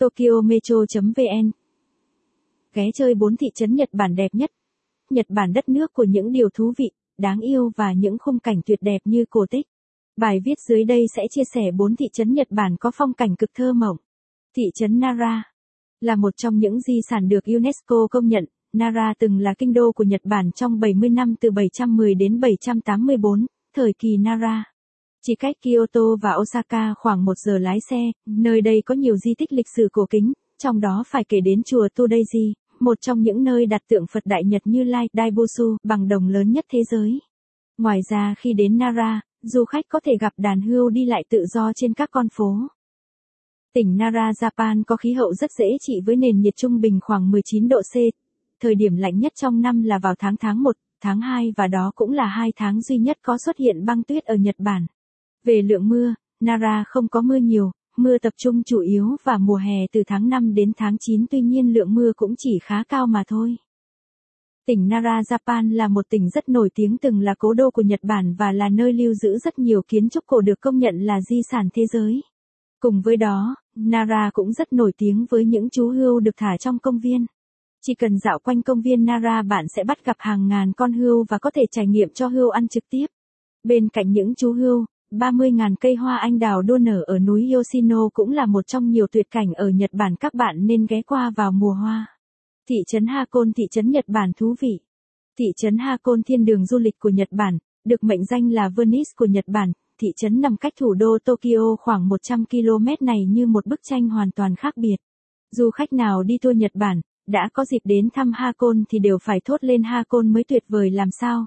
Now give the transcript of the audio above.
Tokyo Metro.vn Ghé chơi bốn thị trấn Nhật Bản đẹp nhất. Nhật Bản đất nước của những điều thú vị, đáng yêu và những khung cảnh tuyệt đẹp như cổ tích. Bài viết dưới đây sẽ chia sẻ bốn thị trấn Nhật Bản có phong cảnh cực thơ mộng. Thị trấn Nara là một trong những di sản được UNESCO công nhận. Nara từng là kinh đô của Nhật Bản trong 70 năm từ 710 đến 784, thời kỳ Nara. Chỉ cách Kyoto và Osaka khoảng một giờ lái xe, nơi đây có nhiều di tích lịch sử cổ kính, trong đó phải kể đến chùa Todaiji, một trong những nơi đặt tượng Phật Đại Nhật Như Lai Daibosu bằng đồng lớn nhất thế giới. Ngoài ra khi đến Nara, du khách có thể gặp đàn hươu đi lại tự do trên các con phố. Tỉnh Nara, Japan có khí hậu rất dễ trị với nền nhiệt trung bình khoảng 19 độ C. Thời điểm lạnh nhất trong năm là vào tháng tháng 1, tháng 2 và đó cũng là hai tháng duy nhất có xuất hiện băng tuyết ở Nhật Bản. Về lượng mưa, Nara không có mưa nhiều, mưa tập trung chủ yếu vào mùa hè từ tháng 5 đến tháng 9 tuy nhiên lượng mưa cũng chỉ khá cao mà thôi. Tỉnh Nara, Japan là một tỉnh rất nổi tiếng từng là cố đô của Nhật Bản và là nơi lưu giữ rất nhiều kiến trúc cổ được công nhận là di sản thế giới. Cùng với đó, Nara cũng rất nổi tiếng với những chú hươu được thả trong công viên. Chỉ cần dạo quanh công viên Nara bạn sẽ bắt gặp hàng ngàn con hươu và có thể trải nghiệm cho hươu ăn trực tiếp. Bên cạnh những chú hươu, 30.000 cây hoa anh đào đua nở ở núi Yoshino cũng là một trong nhiều tuyệt cảnh ở Nhật Bản các bạn nên ghé qua vào mùa hoa. Thị trấn Hakone thị trấn Nhật Bản thú vị. Thị trấn Hakone thiên đường du lịch của Nhật Bản, được mệnh danh là Venice của Nhật Bản, thị trấn nằm cách thủ đô Tokyo khoảng 100 km này như một bức tranh hoàn toàn khác biệt. Du khách nào đi tour Nhật Bản, đã có dịp đến thăm Hakone thì đều phải thốt lên Hakone mới tuyệt vời làm sao.